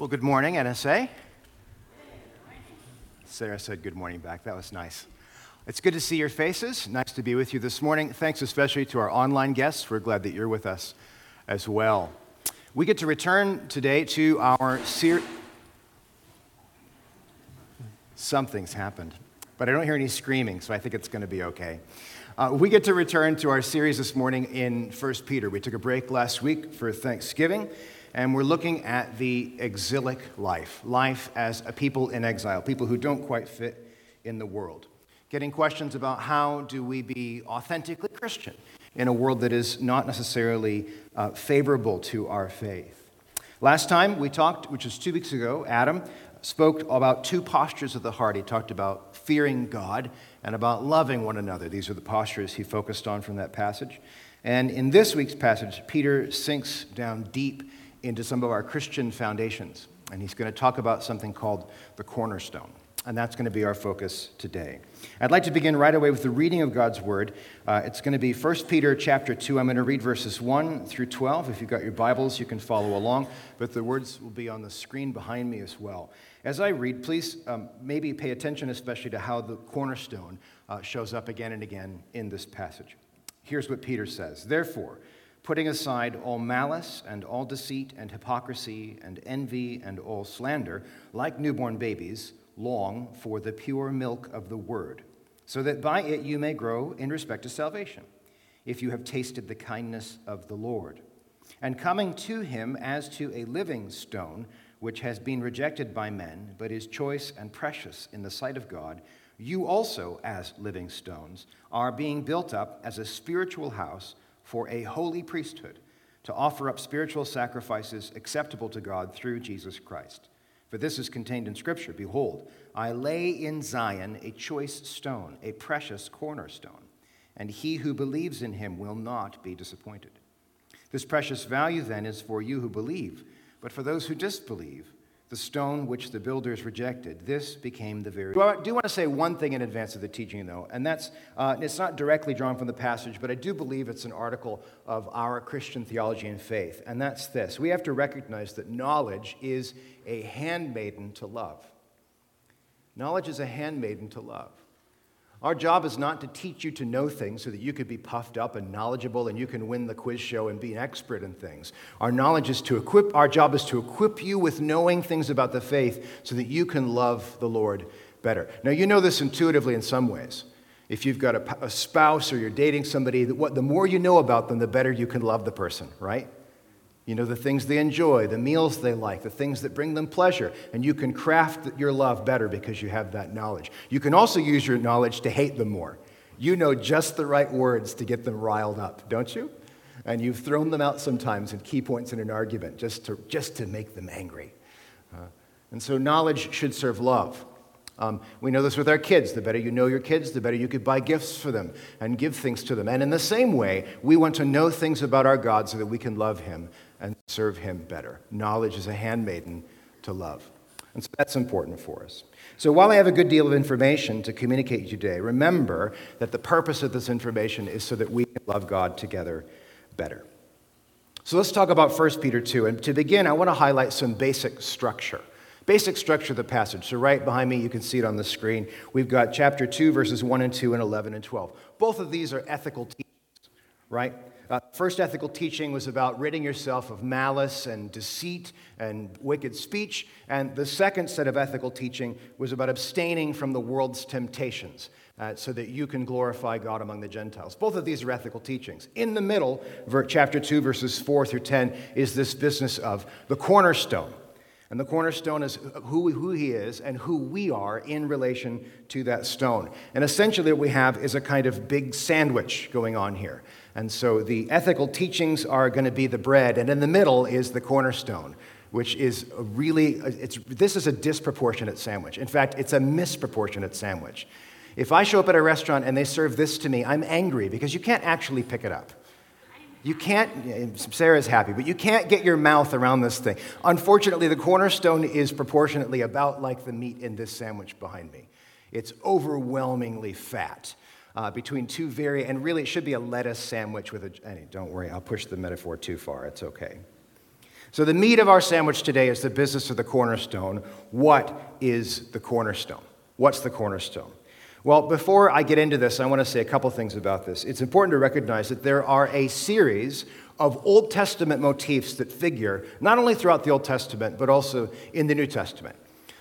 Well, good morning, NSA. Sarah said good morning back. That was nice. It's good to see your faces. Nice to be with you this morning. Thanks especially to our online guests. We're glad that you're with us as well. We get to return today to our series. Something's happened, but I don't hear any screaming, so I think it's going to be okay. Uh, we get to return to our series this morning in 1 Peter. We took a break last week for Thanksgiving, and we're looking at the exilic life life as a people in exile, people who don't quite fit in the world. Getting questions about how do we be authentically Christian in a world that is not necessarily uh, favorable to our faith. Last time we talked, which was two weeks ago, Adam spoke about two postures of the heart. He talked about fearing God and about loving one another. These are the postures he focused on from that passage. And in this week's passage, Peter sinks down deep into some of our Christian foundations. And he's going to talk about something called the cornerstone. And that's going to be our focus today. I'd like to begin right away with the reading of God's word. Uh, it's going to be 1 Peter chapter 2. I'm going to read verses 1 through 12. If you've got your Bibles, you can follow along, but the words will be on the screen behind me as well. As I read, please um, maybe pay attention especially to how the cornerstone uh, shows up again and again in this passage. Here's what Peter says Therefore, putting aside all malice and all deceit and hypocrisy and envy and all slander, like newborn babies, long for the pure milk of the word, so that by it you may grow in respect to salvation, if you have tasted the kindness of the Lord. And coming to him as to a living stone, which has been rejected by men, but is choice and precious in the sight of God, you also, as living stones, are being built up as a spiritual house for a holy priesthood, to offer up spiritual sacrifices acceptable to God through Jesus Christ. For this is contained in Scripture Behold, I lay in Zion a choice stone, a precious cornerstone, and he who believes in him will not be disappointed. This precious value, then, is for you who believe, but for those who disbelieve, the stone which the builders rejected, this became the very. I do want to say one thing in advance of the teaching, though, and that's uh, it's not directly drawn from the passage, but I do believe it's an article of our Christian theology and faith, and that's this. We have to recognize that knowledge is a handmaiden to love. Knowledge is a handmaiden to love. Our job is not to teach you to know things so that you could be puffed up and knowledgeable and you can win the quiz show and be an expert in things. Our knowledge is to equip, our job is to equip you with knowing things about the faith so that you can love the Lord better. Now, you know this intuitively in some ways. If you've got a, a spouse or you're dating somebody, the more you know about them, the better you can love the person, right? You know, the things they enjoy, the meals they like, the things that bring them pleasure. And you can craft your love better because you have that knowledge. You can also use your knowledge to hate them more. You know just the right words to get them riled up, don't you? And you've thrown them out sometimes in key points in an argument just to, just to make them angry. Uh, and so knowledge should serve love. Um, we know this with our kids. The better you know your kids, the better you could buy gifts for them and give things to them. And in the same way, we want to know things about our God so that we can love Him and serve Him better. Knowledge is a handmaiden to love. And so that's important for us. So while I have a good deal of information to communicate today, remember that the purpose of this information is so that we can love God together better. So let's talk about 1 Peter 2. And to begin, I want to highlight some basic structure. Basic structure of the passage. So, right behind me, you can see it on the screen. We've got chapter 2, verses 1 and 2, and 11 and 12. Both of these are ethical teachings, right? Uh, first ethical teaching was about ridding yourself of malice and deceit and wicked speech. And the second set of ethical teaching was about abstaining from the world's temptations uh, so that you can glorify God among the Gentiles. Both of these are ethical teachings. In the middle, chapter 2, verses 4 through 10, is this business of the cornerstone. And the cornerstone is who, who he is and who we are in relation to that stone. And essentially, what we have is a kind of big sandwich going on here. And so the ethical teachings are going to be the bread, and in the middle is the cornerstone, which is really, it's, this is a disproportionate sandwich. In fact, it's a misproportionate sandwich. If I show up at a restaurant and they serve this to me, I'm angry because you can't actually pick it up. You can't, Sarah's happy, but you can't get your mouth around this thing. Unfortunately, the cornerstone is proportionately about like the meat in this sandwich behind me. It's overwhelmingly fat uh, between two very, and really it should be a lettuce sandwich with a, don't worry, I'll push the metaphor too far, it's okay. So, the meat of our sandwich today is the business of the cornerstone. What is the cornerstone? What's the cornerstone? Well, before I get into this, I want to say a couple things about this. It's important to recognize that there are a series of Old Testament motifs that figure not only throughout the Old Testament, but also in the New Testament.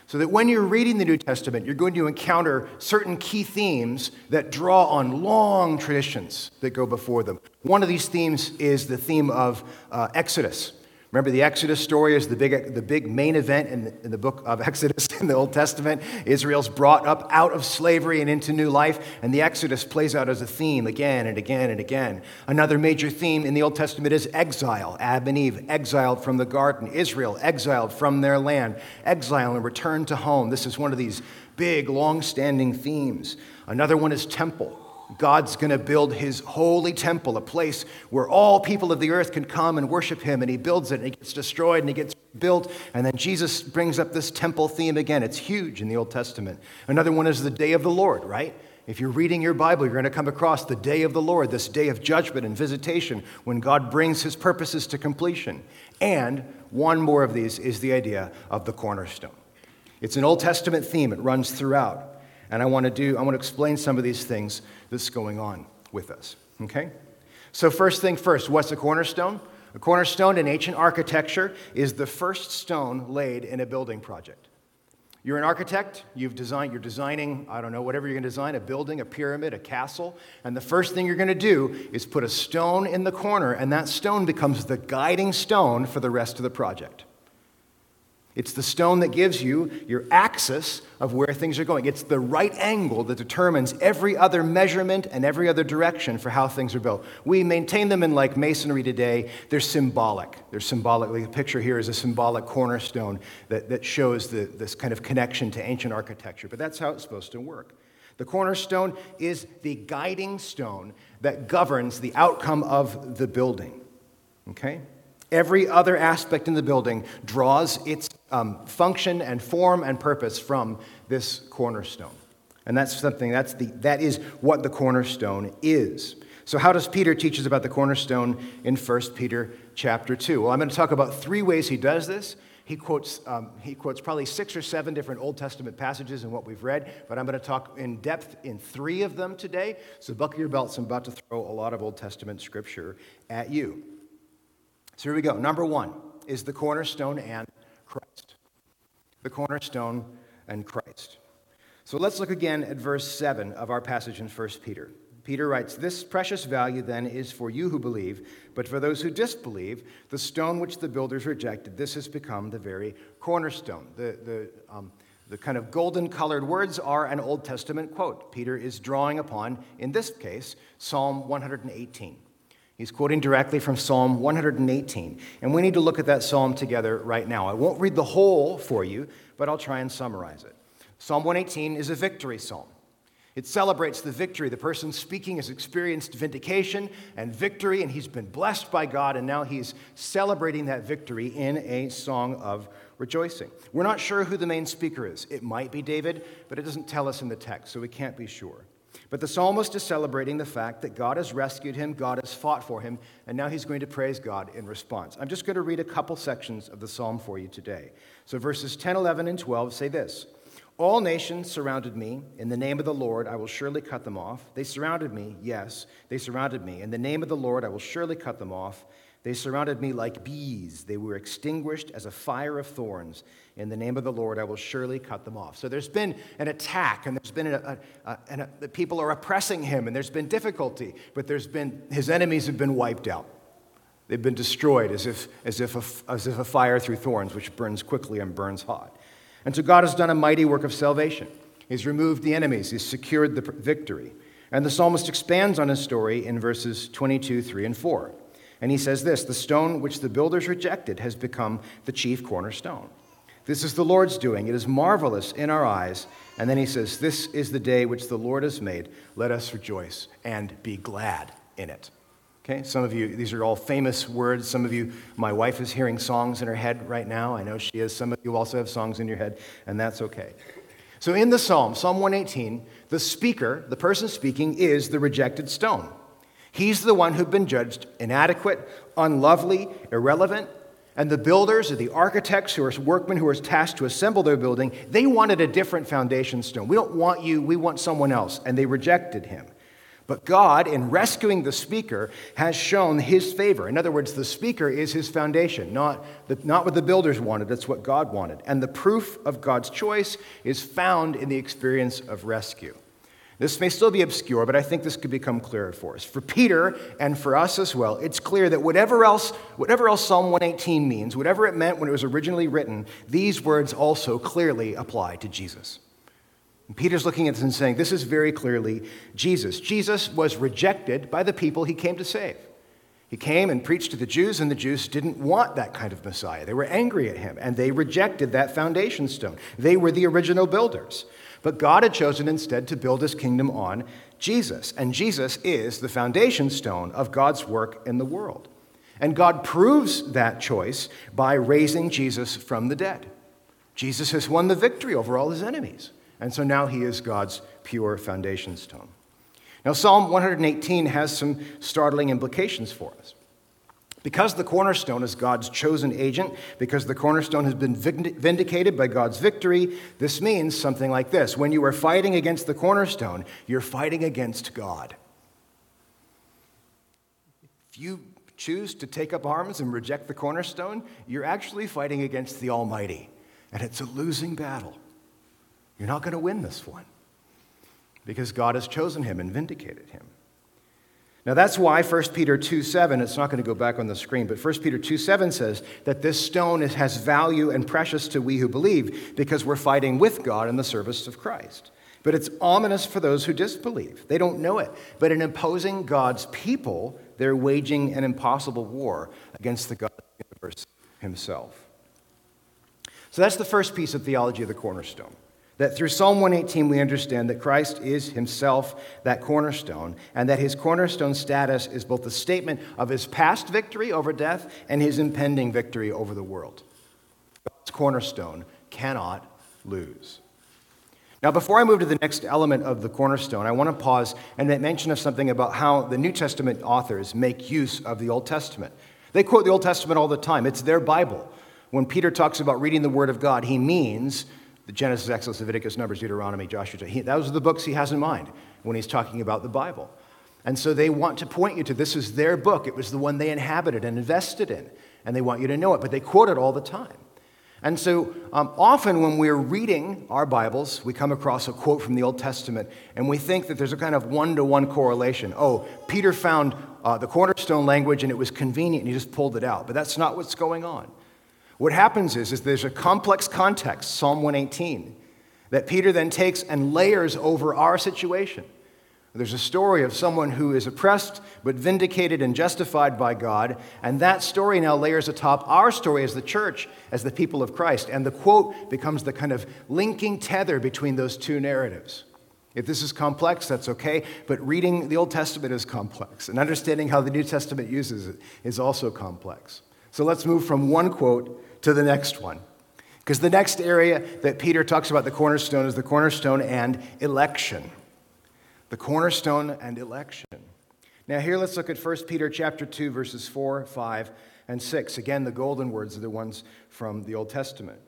So that when you're reading the New Testament, you're going to encounter certain key themes that draw on long traditions that go before them. One of these themes is the theme of uh, Exodus. Remember, the Exodus story is the big, the big main event in the, in the book of Exodus in the Old Testament. Israel's brought up out of slavery and into new life, and the Exodus plays out as a theme again and again and again. Another major theme in the Old Testament is exile. Adam and Eve exiled from the garden, Israel exiled from their land, exile and return to home. This is one of these big, long standing themes. Another one is temple. God's going to build his holy temple, a place where all people of the earth can come and worship him. And he builds it, and it gets destroyed, and it gets built. And then Jesus brings up this temple theme again. It's huge in the Old Testament. Another one is the day of the Lord, right? If you're reading your Bible, you're going to come across the day of the Lord, this day of judgment and visitation when God brings his purposes to completion. And one more of these is the idea of the cornerstone. It's an Old Testament theme, it runs throughout. And I want to do, I want to explain some of these things that's going on with us. Okay? So, first thing first, what's a cornerstone? A cornerstone in ancient architecture is the first stone laid in a building project. You're an architect, you've designed, you're designing, I don't know, whatever you're going to design, a building, a pyramid, a castle, and the first thing you're going to do is put a stone in the corner, and that stone becomes the guiding stone for the rest of the project. It's the stone that gives you your axis of where things are going. It's the right angle that determines every other measurement and every other direction for how things are built. We maintain them in like masonry today. They're symbolic. They're symbolically. The picture here is a symbolic cornerstone that, that shows the, this kind of connection to ancient architecture. But that's how it's supposed to work. The cornerstone is the guiding stone that governs the outcome of the building. Okay? Every other aspect in the building draws its um, function and form and purpose from this cornerstone. And that's something, that's the, that is what the cornerstone is. So, how does Peter teach us about the cornerstone in 1 Peter chapter 2? Well, I'm going to talk about three ways he does this. He quotes, um, he quotes probably six or seven different Old Testament passages in what we've read, but I'm going to talk in depth in three of them today. So, buckle your belts. I'm about to throw a lot of Old Testament scripture at you. So here we go. Number one is the cornerstone and Christ. The cornerstone and Christ. So let's look again at verse 7 of our passage in 1 Peter. Peter writes, This precious value then is for you who believe, but for those who disbelieve, the stone which the builders rejected, this has become the very cornerstone. The, the, um, the kind of golden colored words are an Old Testament quote. Peter is drawing upon, in this case, Psalm 118. He's quoting directly from Psalm 118. And we need to look at that psalm together right now. I won't read the whole for you, but I'll try and summarize it. Psalm 118 is a victory psalm. It celebrates the victory. The person speaking has experienced vindication and victory, and he's been blessed by God, and now he's celebrating that victory in a song of rejoicing. We're not sure who the main speaker is. It might be David, but it doesn't tell us in the text, so we can't be sure. But the psalmist is celebrating the fact that God has rescued him, God has fought for him, and now he's going to praise God in response. I'm just going to read a couple sections of the psalm for you today. So verses 10, 11, and 12 say this All nations surrounded me. In the name of the Lord, I will surely cut them off. They surrounded me, yes, they surrounded me. In the name of the Lord, I will surely cut them off. They surrounded me like bees. They were extinguished as a fire of thorns. In the name of the Lord, I will surely cut them off. So there's been an attack, and there's been a, a, a, and the people are oppressing him, and there's been difficulty, but there's been, his enemies have been wiped out. They've been destroyed as if, as, if a, as if a fire through thorns, which burns quickly and burns hot. And so God has done a mighty work of salvation. He's removed the enemies, He's secured the victory. And the psalmist expands on his story in verses 22, 3, and 4. And he says this The stone which the builders rejected has become the chief cornerstone. This is the Lord's doing. It is marvelous in our eyes. And then he says, This is the day which the Lord has made. Let us rejoice and be glad in it. Okay, some of you, these are all famous words. Some of you, my wife is hearing songs in her head right now. I know she is. Some of you also have songs in your head, and that's okay. So in the psalm, Psalm 118, the speaker, the person speaking, is the rejected stone. He's the one who'd been judged inadequate, unlovely, irrelevant, And the builders or the architects who are workmen who are tasked to assemble their building, they wanted a different foundation stone. We don't want you, we want someone else. And they rejected him. But God, in rescuing the speaker, has shown his favor. In other words, the speaker is his foundation, not, the, not what the builders wanted, it's what God wanted. And the proof of God's choice is found in the experience of rescue. This may still be obscure, but I think this could become clearer for us. For Peter and for us as well, it's clear that whatever else, whatever else Psalm 118 means, whatever it meant when it was originally written, these words also clearly apply to Jesus. And Peter's looking at this and saying, This is very clearly Jesus. Jesus was rejected by the people he came to save. He came and preached to the Jews, and the Jews didn't want that kind of Messiah. They were angry at him, and they rejected that foundation stone. They were the original builders. But God had chosen instead to build his kingdom on Jesus. And Jesus is the foundation stone of God's work in the world. And God proves that choice by raising Jesus from the dead. Jesus has won the victory over all his enemies. And so now he is God's pure foundation stone. Now, Psalm 118 has some startling implications for us. Because the cornerstone is God's chosen agent, because the cornerstone has been vindicated by God's victory, this means something like this When you are fighting against the cornerstone, you're fighting against God. If you choose to take up arms and reject the cornerstone, you're actually fighting against the Almighty. And it's a losing battle. You're not going to win this one because God has chosen him and vindicated him. Now that's why 1 Peter 2 7, it's not going to go back on the screen, but 1 Peter 2 7 says that this stone has value and precious to we who believe because we're fighting with God in the service of Christ. But it's ominous for those who disbelieve. They don't know it. But in opposing God's people, they're waging an impossible war against the God of the universe himself. So that's the first piece of theology of the cornerstone. That through Psalm 118, we understand that Christ is himself that cornerstone, and that his cornerstone status is both a statement of his past victory over death and his impending victory over the world. God's cornerstone cannot lose. Now, before I move to the next element of the cornerstone, I want to pause and make mention of something about how the New Testament authors make use of the Old Testament. They quote the Old Testament all the time, it's their Bible. When Peter talks about reading the Word of God, he means the Genesis, Exodus, Leviticus, Numbers, Deuteronomy, Joshua. He, those are the books he has in mind when he's talking about the Bible. And so they want to point you to this is their book. It was the one they inhabited and invested in. And they want you to know it, but they quote it all the time. And so um, often when we're reading our Bibles, we come across a quote from the Old Testament and we think that there's a kind of one to one correlation. Oh, Peter found uh, the cornerstone language and it was convenient and he just pulled it out. But that's not what's going on. What happens is, is there's a complex context, Psalm 118, that Peter then takes and layers over our situation. There's a story of someone who is oppressed but vindicated and justified by God, and that story now layers atop our story as the church, as the people of Christ, and the quote becomes the kind of linking tether between those two narratives. If this is complex, that's okay, but reading the Old Testament is complex, and understanding how the New Testament uses it is also complex. So let's move from one quote to the next one. Because the next area that Peter talks about the cornerstone is the cornerstone and election. The cornerstone and election. Now here let's look at 1 Peter chapter 2 verses 4, 5, and 6. Again, the golden words are the ones from the Old Testament.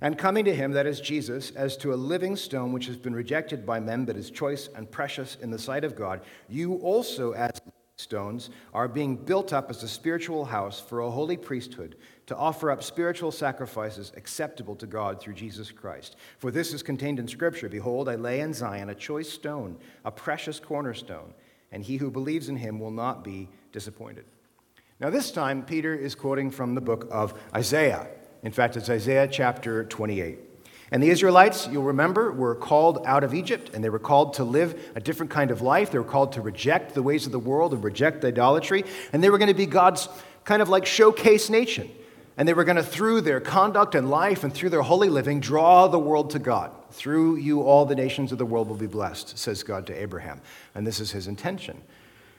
And coming to him, that is Jesus, as to a living stone which has been rejected by men, but is choice and precious in the sight of God, you also, as stones, are being built up as a spiritual house for a holy priesthood to offer up spiritual sacrifices acceptable to God through Jesus Christ. For this is contained in Scripture Behold, I lay in Zion a choice stone, a precious cornerstone, and he who believes in him will not be disappointed. Now, this time, Peter is quoting from the book of Isaiah. In fact, it's Isaiah chapter 28. And the Israelites, you'll remember, were called out of Egypt, and they were called to live a different kind of life. They were called to reject the ways of the world and reject idolatry. And they were going to be God's kind of like showcase nation. And they were going to, through their conduct and life and through their holy living, draw the world to God. Through you, all the nations of the world will be blessed, says God to Abraham. And this is his intention.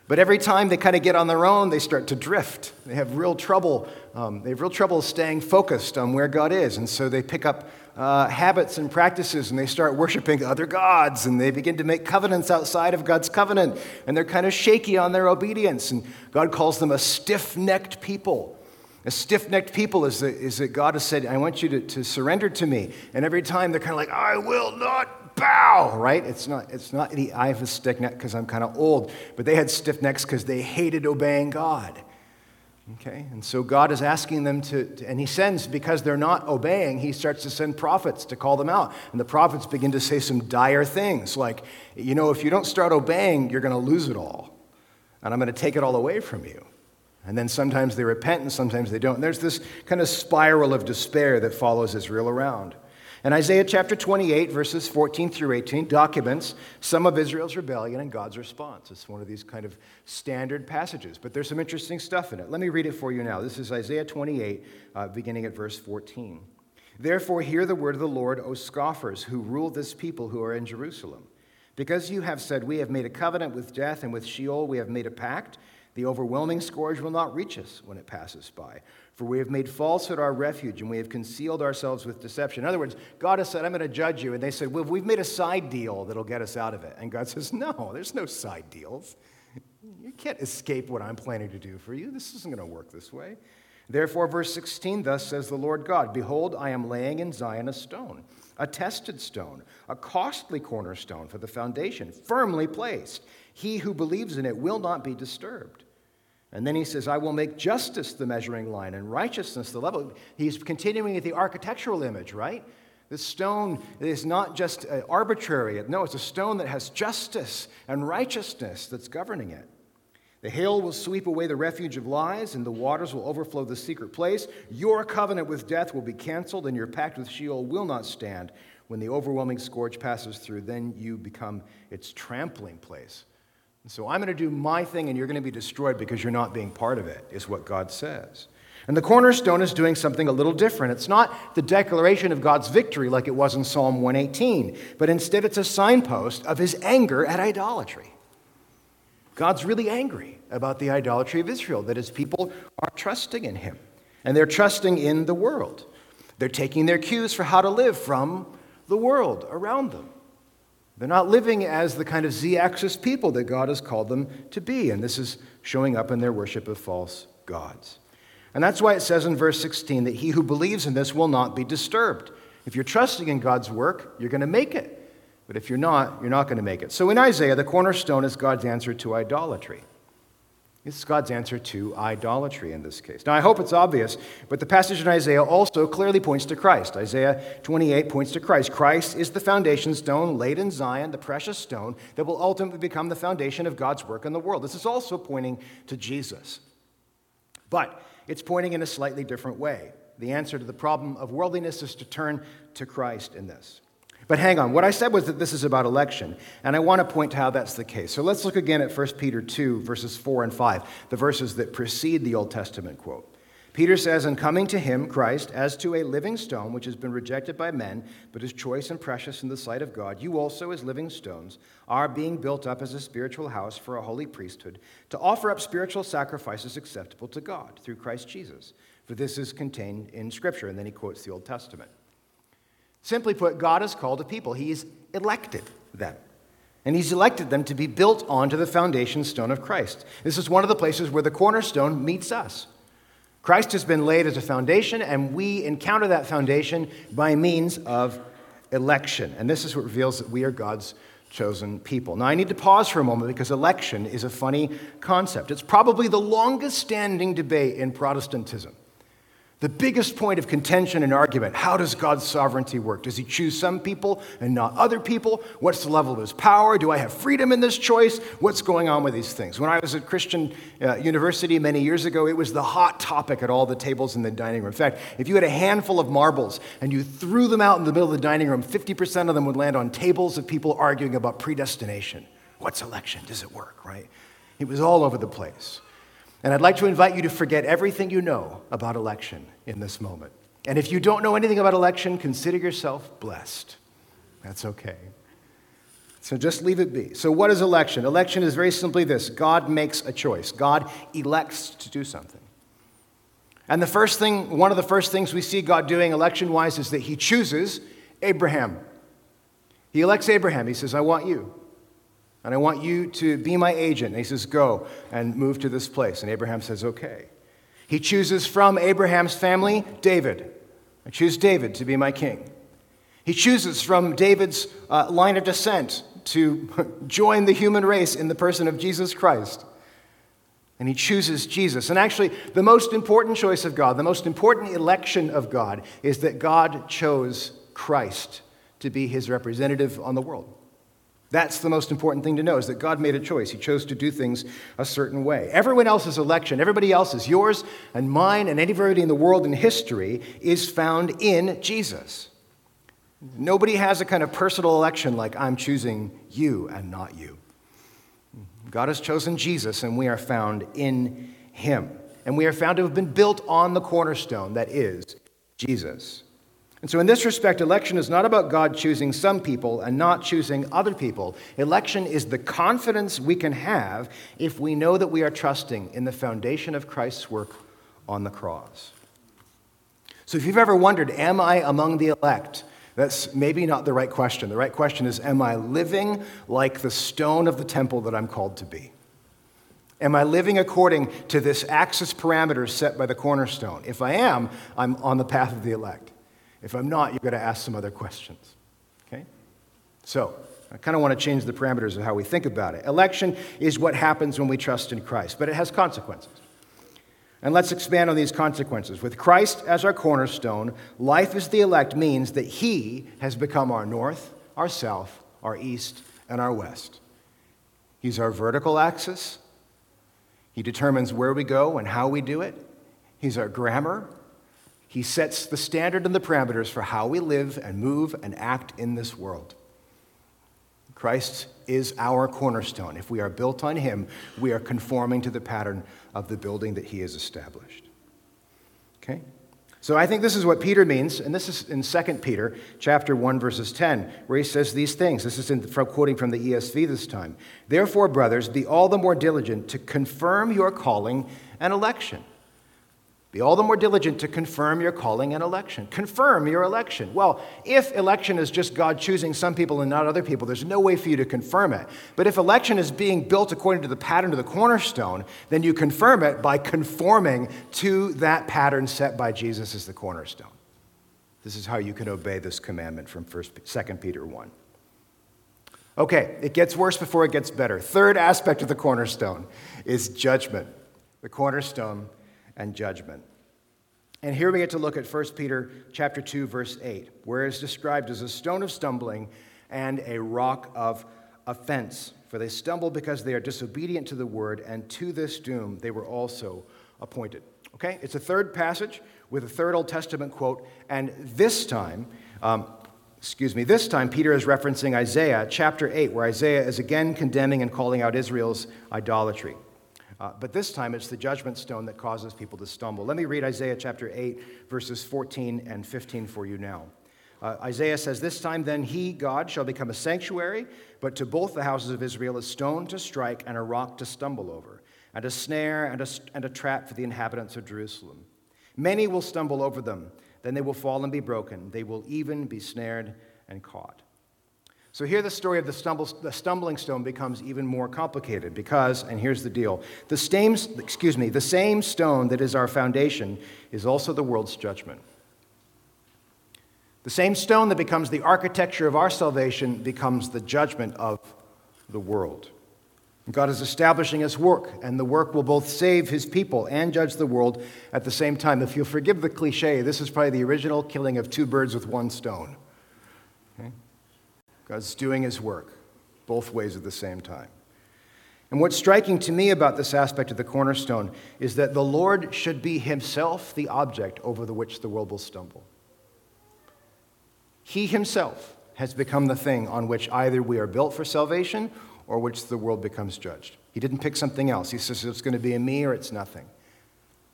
But every time they kind of get on their own, they start to drift. They have real trouble. Um, they have real trouble staying focused on where God is. And so they pick up uh, habits and practices and they start worshiping other gods and they begin to make covenants outside of God's covenant. And they're kind of shaky on their obedience. And God calls them a stiff necked people. A stiff necked people is that, is that God has said, I want you to, to surrender to me. And every time they're kind of like, I will not bow, right? It's not, it's not any, I have a stiff neck because I'm kind of old, but they had stiff necks because they hated obeying God. Okay? And so God is asking them to, to, and He sends, because they're not obeying, He starts to send prophets to call them out. And the prophets begin to say some dire things like, you know, if you don't start obeying, you're going to lose it all. And I'm going to take it all away from you. And then sometimes they repent and sometimes they don't. And there's this kind of spiral of despair that follows Israel around. And Isaiah chapter 28, verses 14 through 18, documents some of Israel's rebellion and God's response. It's one of these kind of standard passages, but there's some interesting stuff in it. Let me read it for you now. This is Isaiah 28, uh, beginning at verse 14. Therefore, hear the word of the Lord, O scoffers who rule this people who are in Jerusalem. Because you have said, We have made a covenant with death, and with Sheol we have made a pact. The overwhelming scourge will not reach us when it passes by. For we have made falsehood our refuge, and we have concealed ourselves with deception. In other words, God has said, I'm going to judge you. And they said, Well, we've made a side deal that'll get us out of it. And God says, No, there's no side deals. You can't escape what I'm planning to do for you. This isn't going to work this way. Therefore, verse 16, thus says the Lord God Behold, I am laying in Zion a stone, a tested stone, a costly cornerstone for the foundation, firmly placed he who believes in it will not be disturbed. And then he says, I will make justice the measuring line and righteousness the level. He's continuing at the architectural image, right? The stone is not just uh, arbitrary. No, it's a stone that has justice and righteousness that's governing it. The hail will sweep away the refuge of lies, and the waters will overflow the secret place. Your covenant with death will be canceled, and your pact with Sheol will not stand. When the overwhelming scourge passes through, then you become its trampling place. And so I'm going to do my thing and you're going to be destroyed because you're not being part of it, is what God says. And the cornerstone is doing something a little different. It's not the declaration of God's victory like it was in Psalm 118, but instead it's a signpost of his anger at idolatry. God's really angry about the idolatry of Israel, that his people are trusting in him, and they're trusting in the world. They're taking their cues for how to live from the world around them. They're not living as the kind of Z axis people that God has called them to be, and this is showing up in their worship of false gods. And that's why it says in verse 16 that he who believes in this will not be disturbed. If you're trusting in God's work, you're going to make it. But if you're not, you're not going to make it. So in Isaiah, the cornerstone is God's answer to idolatry. It's God's answer to idolatry in this case. Now, I hope it's obvious, but the passage in Isaiah also clearly points to Christ. Isaiah 28 points to Christ. Christ is the foundation stone laid in Zion, the precious stone that will ultimately become the foundation of God's work in the world. This is also pointing to Jesus. But it's pointing in a slightly different way. The answer to the problem of worldliness is to turn to Christ in this. But hang on, what I said was that this is about election, and I want to point to how that's the case. So let's look again at 1 Peter 2, verses 4 and 5, the verses that precede the Old Testament quote. Peter says, In coming to him, Christ, as to a living stone which has been rejected by men, but is choice and precious in the sight of God, you also, as living stones, are being built up as a spiritual house for a holy priesthood, to offer up spiritual sacrifices acceptable to God through Christ Jesus. For this is contained in Scripture. And then he quotes the Old Testament. Simply put, God has called a people, He's elected them. And He's elected them to be built onto the foundation stone of Christ. This is one of the places where the cornerstone meets us. Christ has been laid as a foundation, and we encounter that foundation by means of election. And this is what reveals that we are God's chosen people. Now, I need to pause for a moment because election is a funny concept. It's probably the longest standing debate in Protestantism. The biggest point of contention and argument how does God's sovereignty work? Does he choose some people and not other people? What's the level of his power? Do I have freedom in this choice? What's going on with these things? When I was at Christian uh, University many years ago, it was the hot topic at all the tables in the dining room. In fact, if you had a handful of marbles and you threw them out in the middle of the dining room, 50% of them would land on tables of people arguing about predestination. What's election? Does it work, right? It was all over the place. And I'd like to invite you to forget everything you know about election in this moment. And if you don't know anything about election, consider yourself blessed. That's okay. So just leave it be. So, what is election? Election is very simply this God makes a choice, God elects to do something. And the first thing, one of the first things we see God doing election wise is that He chooses Abraham. He elects Abraham. He says, I want you. And I want you to be my agent. And he says, Go and move to this place. And Abraham says, Okay. He chooses from Abraham's family David. I choose David to be my king. He chooses from David's uh, line of descent to join the human race in the person of Jesus Christ. And he chooses Jesus. And actually, the most important choice of God, the most important election of God, is that God chose Christ to be his representative on the world. That's the most important thing to know is that God made a choice. He chose to do things a certain way. Everyone else's election, everybody else's, yours and mine and anybody in the world in history, is found in Jesus. Nobody has a kind of personal election like I'm choosing you and not you. God has chosen Jesus, and we are found in him. And we are found to have been built on the cornerstone that is Jesus. And so, in this respect, election is not about God choosing some people and not choosing other people. Election is the confidence we can have if we know that we are trusting in the foundation of Christ's work on the cross. So, if you've ever wondered, am I among the elect? That's maybe not the right question. The right question is, am I living like the stone of the temple that I'm called to be? Am I living according to this axis parameters set by the cornerstone? If I am, I'm on the path of the elect. If I'm not, you've got to ask some other questions. Okay? So, I kind of want to change the parameters of how we think about it. Election is what happens when we trust in Christ, but it has consequences. And let's expand on these consequences. With Christ as our cornerstone, life as the elect means that He has become our north, our south, our east, and our west. He's our vertical axis. He determines where we go and how we do it. He's our grammar, he sets the standard and the parameters for how we live and move and act in this world. Christ is our cornerstone. If we are built on him, we are conforming to the pattern of the building that he has established. Okay? So I think this is what Peter means, and this is in 2 Peter chapter 1 verses 10, where he says these things. This is in, from, quoting from the ESV this time. Therefore, brothers, be all the more diligent to confirm your calling and election. Be all the more diligent to confirm your calling and election. Confirm your election. Well, if election is just God choosing some people and not other people, there's no way for you to confirm it. But if election is being built according to the pattern of the cornerstone, then you confirm it by conforming to that pattern set by Jesus as the cornerstone. This is how you can obey this commandment from 1st, 2 Peter 1. Okay, it gets worse before it gets better. Third aspect of the cornerstone is judgment. The cornerstone and judgment. And here we get to look at 1 Peter chapter 2 verse 8, where it's described as a stone of stumbling and a rock of offense. For they stumble because they are disobedient to the word, and to this doom they were also appointed. Okay? It's a third passage with a third Old Testament quote, and this time, um, excuse me, this time Peter is referencing Isaiah chapter 8, where Isaiah is again condemning and calling out Israel's idolatry. Uh, but this time it's the judgment stone that causes people to stumble. Let me read Isaiah chapter 8, verses 14 and 15 for you now. Uh, Isaiah says, This time then he, God, shall become a sanctuary, but to both the houses of Israel a stone to strike and a rock to stumble over, and a snare and a, and a trap for the inhabitants of Jerusalem. Many will stumble over them, then they will fall and be broken. They will even be snared and caught. So here the story of the, stumble, the, stumbling stone becomes even more complicated because, and here's the deal, the same, excuse me, the same stone that is our foundation is also the world's judgment. The same stone that becomes the architecture of our salvation becomes the judgment of the world. God is establishing his work, and the work will both save his people and judge the world at the same time. If you'll forgive the cliche, this is probably the original killing of two birds with one stone. God's doing his work both ways at the same time. And what's striking to me about this aspect of the cornerstone is that the Lord should be himself the object over the which the world will stumble. He himself has become the thing on which either we are built for salvation or which the world becomes judged. He didn't pick something else. He says it's going to be a me or it's nothing.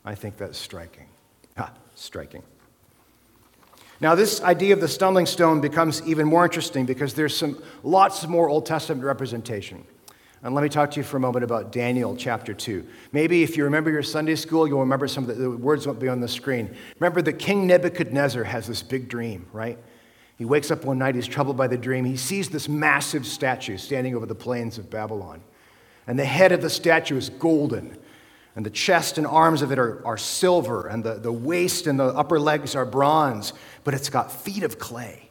I think that's striking. Ah, striking. Now, this idea of the stumbling stone becomes even more interesting because there's some lots more Old Testament representation. And let me talk to you for a moment about Daniel chapter 2. Maybe if you remember your Sunday school, you'll remember some of the, the words won't be on the screen. Remember that King Nebuchadnezzar has this big dream, right? He wakes up one night, he's troubled by the dream. He sees this massive statue standing over the plains of Babylon. And the head of the statue is golden. And the chest and arms of it are, are silver, and the, the waist and the upper legs are bronze, but it's got feet of clay.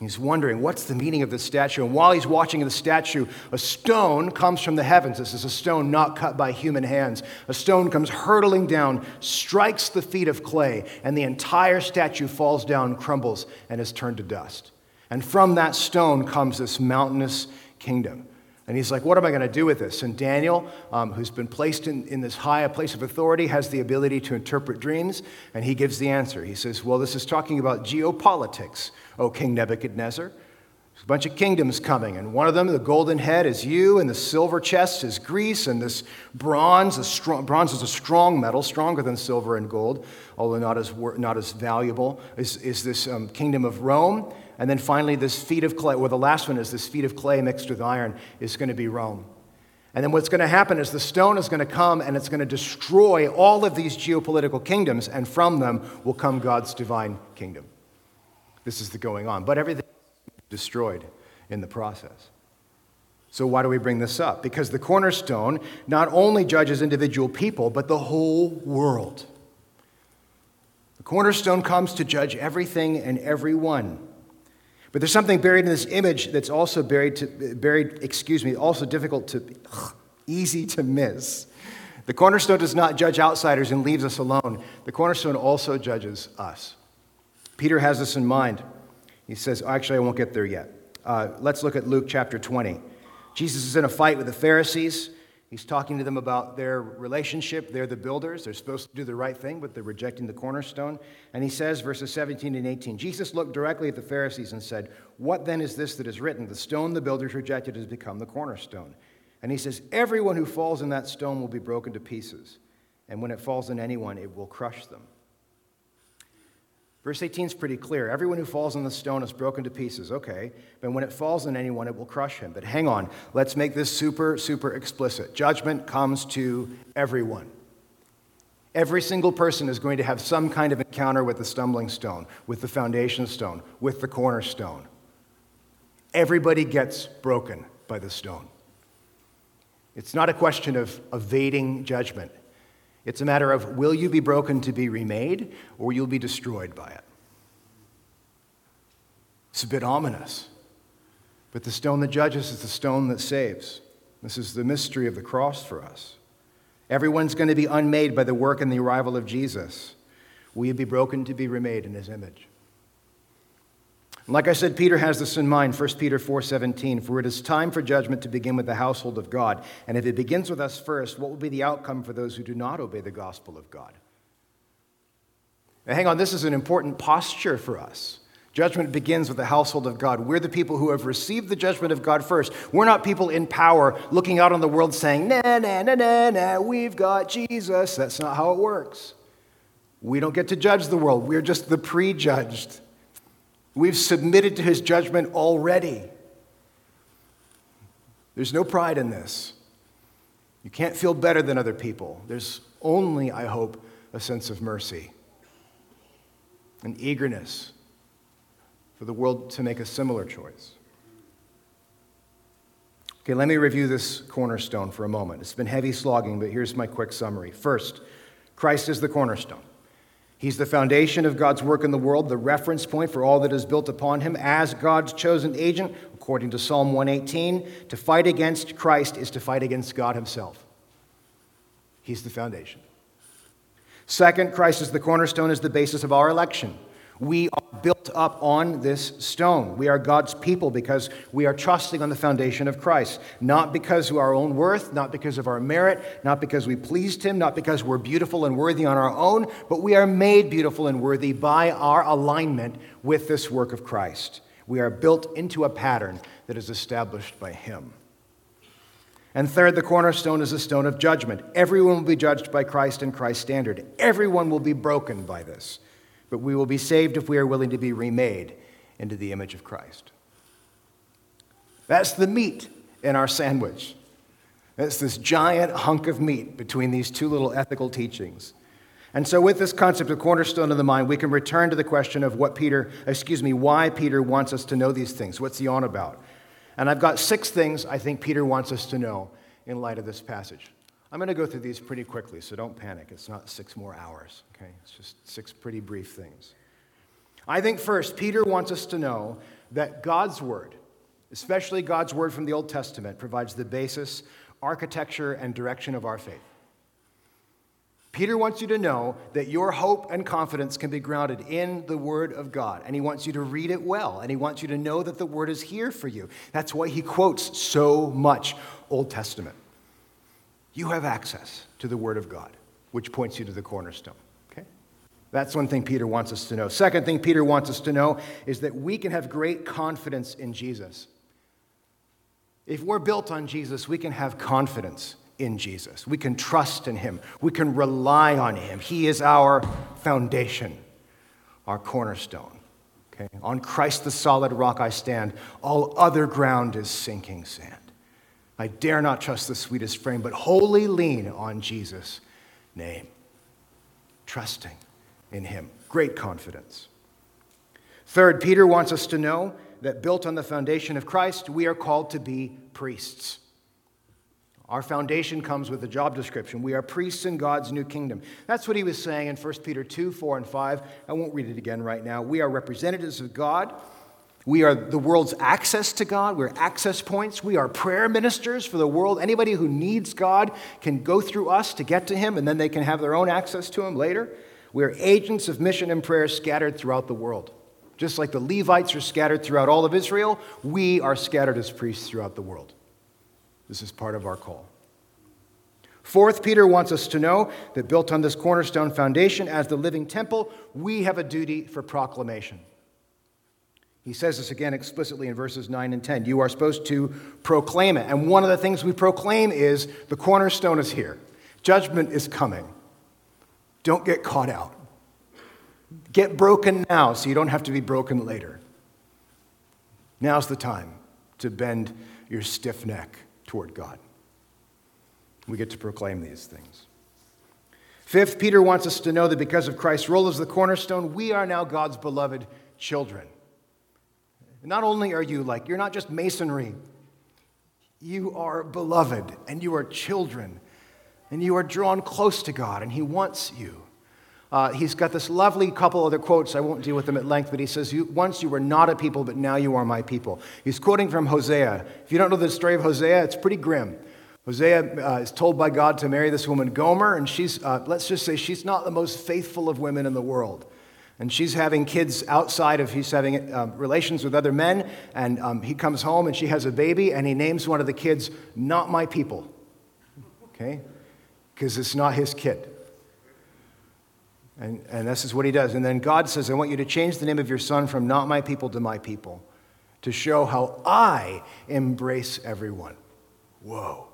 He's wondering, what's the meaning of this statue? And while he's watching the statue, a stone comes from the heavens. This is a stone not cut by human hands. A stone comes hurtling down, strikes the feet of clay, and the entire statue falls down, crumbles, and is turned to dust. And from that stone comes this mountainous kingdom. And he's like, What am I going to do with this? And Daniel, um, who's been placed in, in this high a place of authority, has the ability to interpret dreams, and he gives the answer. He says, Well, this is talking about geopolitics, O King Nebuchadnezzar. There's a bunch of kingdoms coming, and one of them, the golden head, is you, and the silver chest is Greece, and this bronze, a strong, bronze is a strong metal, stronger than silver and gold, although not as, not as valuable, is, is this um, kingdom of Rome. And then finally, this feet of clay, well, the last one is this feet of clay mixed with iron, is going to be Rome. And then what's going to happen is the stone is going to come and it's going to destroy all of these geopolitical kingdoms, and from them will come God's divine kingdom. This is the going on. But everything destroyed in the process. So, why do we bring this up? Because the cornerstone not only judges individual people, but the whole world. The cornerstone comes to judge everything and everyone. But there's something buried in this image that's also buried, to, buried excuse me, also difficult to, ugh, easy to miss. The cornerstone does not judge outsiders and leaves us alone. The cornerstone also judges us. Peter has this in mind. He says, actually, I won't get there yet. Uh, let's look at Luke chapter 20. Jesus is in a fight with the Pharisees. He's talking to them about their relationship. They're the builders. They're supposed to do the right thing, but they're rejecting the cornerstone. And he says, verses 17 and 18 Jesus looked directly at the Pharisees and said, What then is this that is written? The stone the builders rejected has become the cornerstone. And he says, Everyone who falls in that stone will be broken to pieces. And when it falls on anyone, it will crush them. Verse 18 is pretty clear. Everyone who falls on the stone is broken to pieces. Okay, but when it falls on anyone, it will crush him. But hang on, let's make this super, super explicit. Judgment comes to everyone. Every single person is going to have some kind of encounter with the stumbling stone, with the foundation stone, with the cornerstone. Everybody gets broken by the stone. It's not a question of evading judgment. It's a matter of will you be broken to be remade or you'll be destroyed by it? It's a bit ominous. But the stone that judges is the stone that saves. This is the mystery of the cross for us. Everyone's going to be unmade by the work and the arrival of Jesus. Will you be broken to be remade in his image? Like I said, Peter has this in mind, 1 Peter 4:17, for it is time for judgment to begin with the household of God. And if it begins with us first, what will be the outcome for those who do not obey the gospel of God? Now, hang on, this is an important posture for us. Judgment begins with the household of God. We're the people who have received the judgment of God first. We're not people in power looking out on the world saying, na, na, na, na, na, we've got Jesus. That's not how it works. We don't get to judge the world. We're just the prejudged. We've submitted to his judgment already. There's no pride in this. You can't feel better than other people. There's only, I hope, a sense of mercy, an eagerness for the world to make a similar choice. Okay, let me review this cornerstone for a moment. It's been heavy slogging, but here's my quick summary. First, Christ is the cornerstone. He's the foundation of God's work in the world, the reference point for all that is built upon him as God's chosen agent, according to Psalm 118. To fight against Christ is to fight against God himself. He's the foundation. Second, Christ is the cornerstone, is the basis of our election. We are built up on this stone. We are God's people because we are trusting on the foundation of Christ. Not because of our own worth, not because of our merit, not because we pleased Him, not because we're beautiful and worthy on our own, but we are made beautiful and worthy by our alignment with this work of Christ. We are built into a pattern that is established by Him. And third, the cornerstone is a stone of judgment. Everyone will be judged by Christ and Christ's standard. Everyone will be broken by this but we will be saved if we are willing to be remade into the image of Christ. That's the meat in our sandwich. It's this giant hunk of meat between these two little ethical teachings. And so, with this concept of cornerstone of the mind, we can return to the question of what Peter, excuse me, why Peter wants us to know these things. What's he on about? And I've got six things I think Peter wants us to know in light of this passage. I'm going to go through these pretty quickly, so don't panic. It's not six more hours, okay? It's just six pretty brief things. I think first, Peter wants us to know that God's Word, especially God's Word from the Old Testament, provides the basis, architecture, and direction of our faith. Peter wants you to know that your hope and confidence can be grounded in the Word of God. And he wants you to read it well. And he wants you to know that the Word is here for you. That's why he quotes so much Old Testament. You have access to the Word of God, which points you to the cornerstone. Okay? That's one thing Peter wants us to know. Second thing Peter wants us to know is that we can have great confidence in Jesus. If we're built on Jesus, we can have confidence in Jesus. We can trust in him. We can rely on him. He is our foundation, our cornerstone. Okay? On Christ the solid rock I stand. All other ground is sinking sand. I dare not trust the sweetest frame, but wholly lean on Jesus' name. Trusting in him. Great confidence. Third, Peter wants us to know that built on the foundation of Christ, we are called to be priests. Our foundation comes with a job description. We are priests in God's new kingdom. That's what he was saying in 1 Peter 2, 4, and 5. I won't read it again right now. We are representatives of God. We are the world's access to God. We're access points. We are prayer ministers for the world. Anybody who needs God can go through us to get to Him, and then they can have their own access to Him later. We are agents of mission and prayer scattered throughout the world. Just like the Levites are scattered throughout all of Israel, we are scattered as priests throughout the world. This is part of our call. Fourth, Peter wants us to know that built on this cornerstone foundation as the living temple, we have a duty for proclamation. He says this again explicitly in verses 9 and 10. You are supposed to proclaim it. And one of the things we proclaim is the cornerstone is here, judgment is coming. Don't get caught out. Get broken now so you don't have to be broken later. Now's the time to bend your stiff neck toward God. We get to proclaim these things. Fifth, Peter wants us to know that because of Christ's role as the cornerstone, we are now God's beloved children. Not only are you like, you're not just masonry, you are beloved and you are children and you are drawn close to God and He wants you. Uh, he's got this lovely couple other quotes. I won't deal with them at length, but he says, Once you were not a people, but now you are my people. He's quoting from Hosea. If you don't know the story of Hosea, it's pretty grim. Hosea uh, is told by God to marry this woman, Gomer, and she's, uh, let's just say, she's not the most faithful of women in the world. And she's having kids outside of, he's having um, relations with other men, and um, he comes home and she has a baby, and he names one of the kids, Not My People. Okay? Because it's not his kid. And, and this is what he does. And then God says, I want you to change the name of your son from not my people to my people to show how I embrace everyone. Whoa.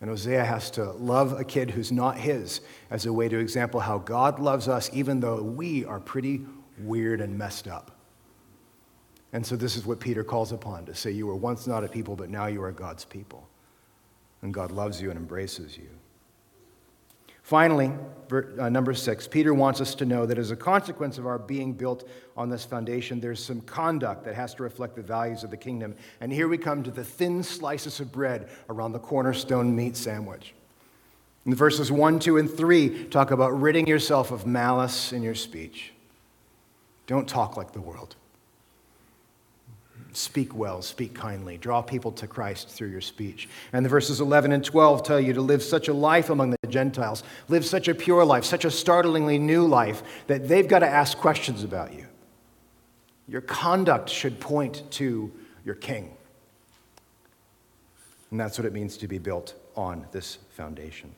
And Hosea has to love a kid who's not his as a way to example how God loves us, even though we are pretty weird and messed up. And so, this is what Peter calls upon to say, You were once not a people, but now you are God's people. And God loves you and embraces you. Finally, uh, number six, Peter wants us to know that as a consequence of our being built on this foundation, there's some conduct that has to reflect the values of the kingdom. And here we come to the thin slices of bread around the cornerstone meat sandwich. Verses 1, 2, and 3, talk about ridding yourself of malice in your speech. Don't talk like the world. Speak well, speak kindly, draw people to Christ through your speech. And the verses 11 and 12 tell you to live such a life among the Gentiles, live such a pure life, such a startlingly new life, that they've got to ask questions about you. Your conduct should point to your king. And that's what it means to be built on this foundation.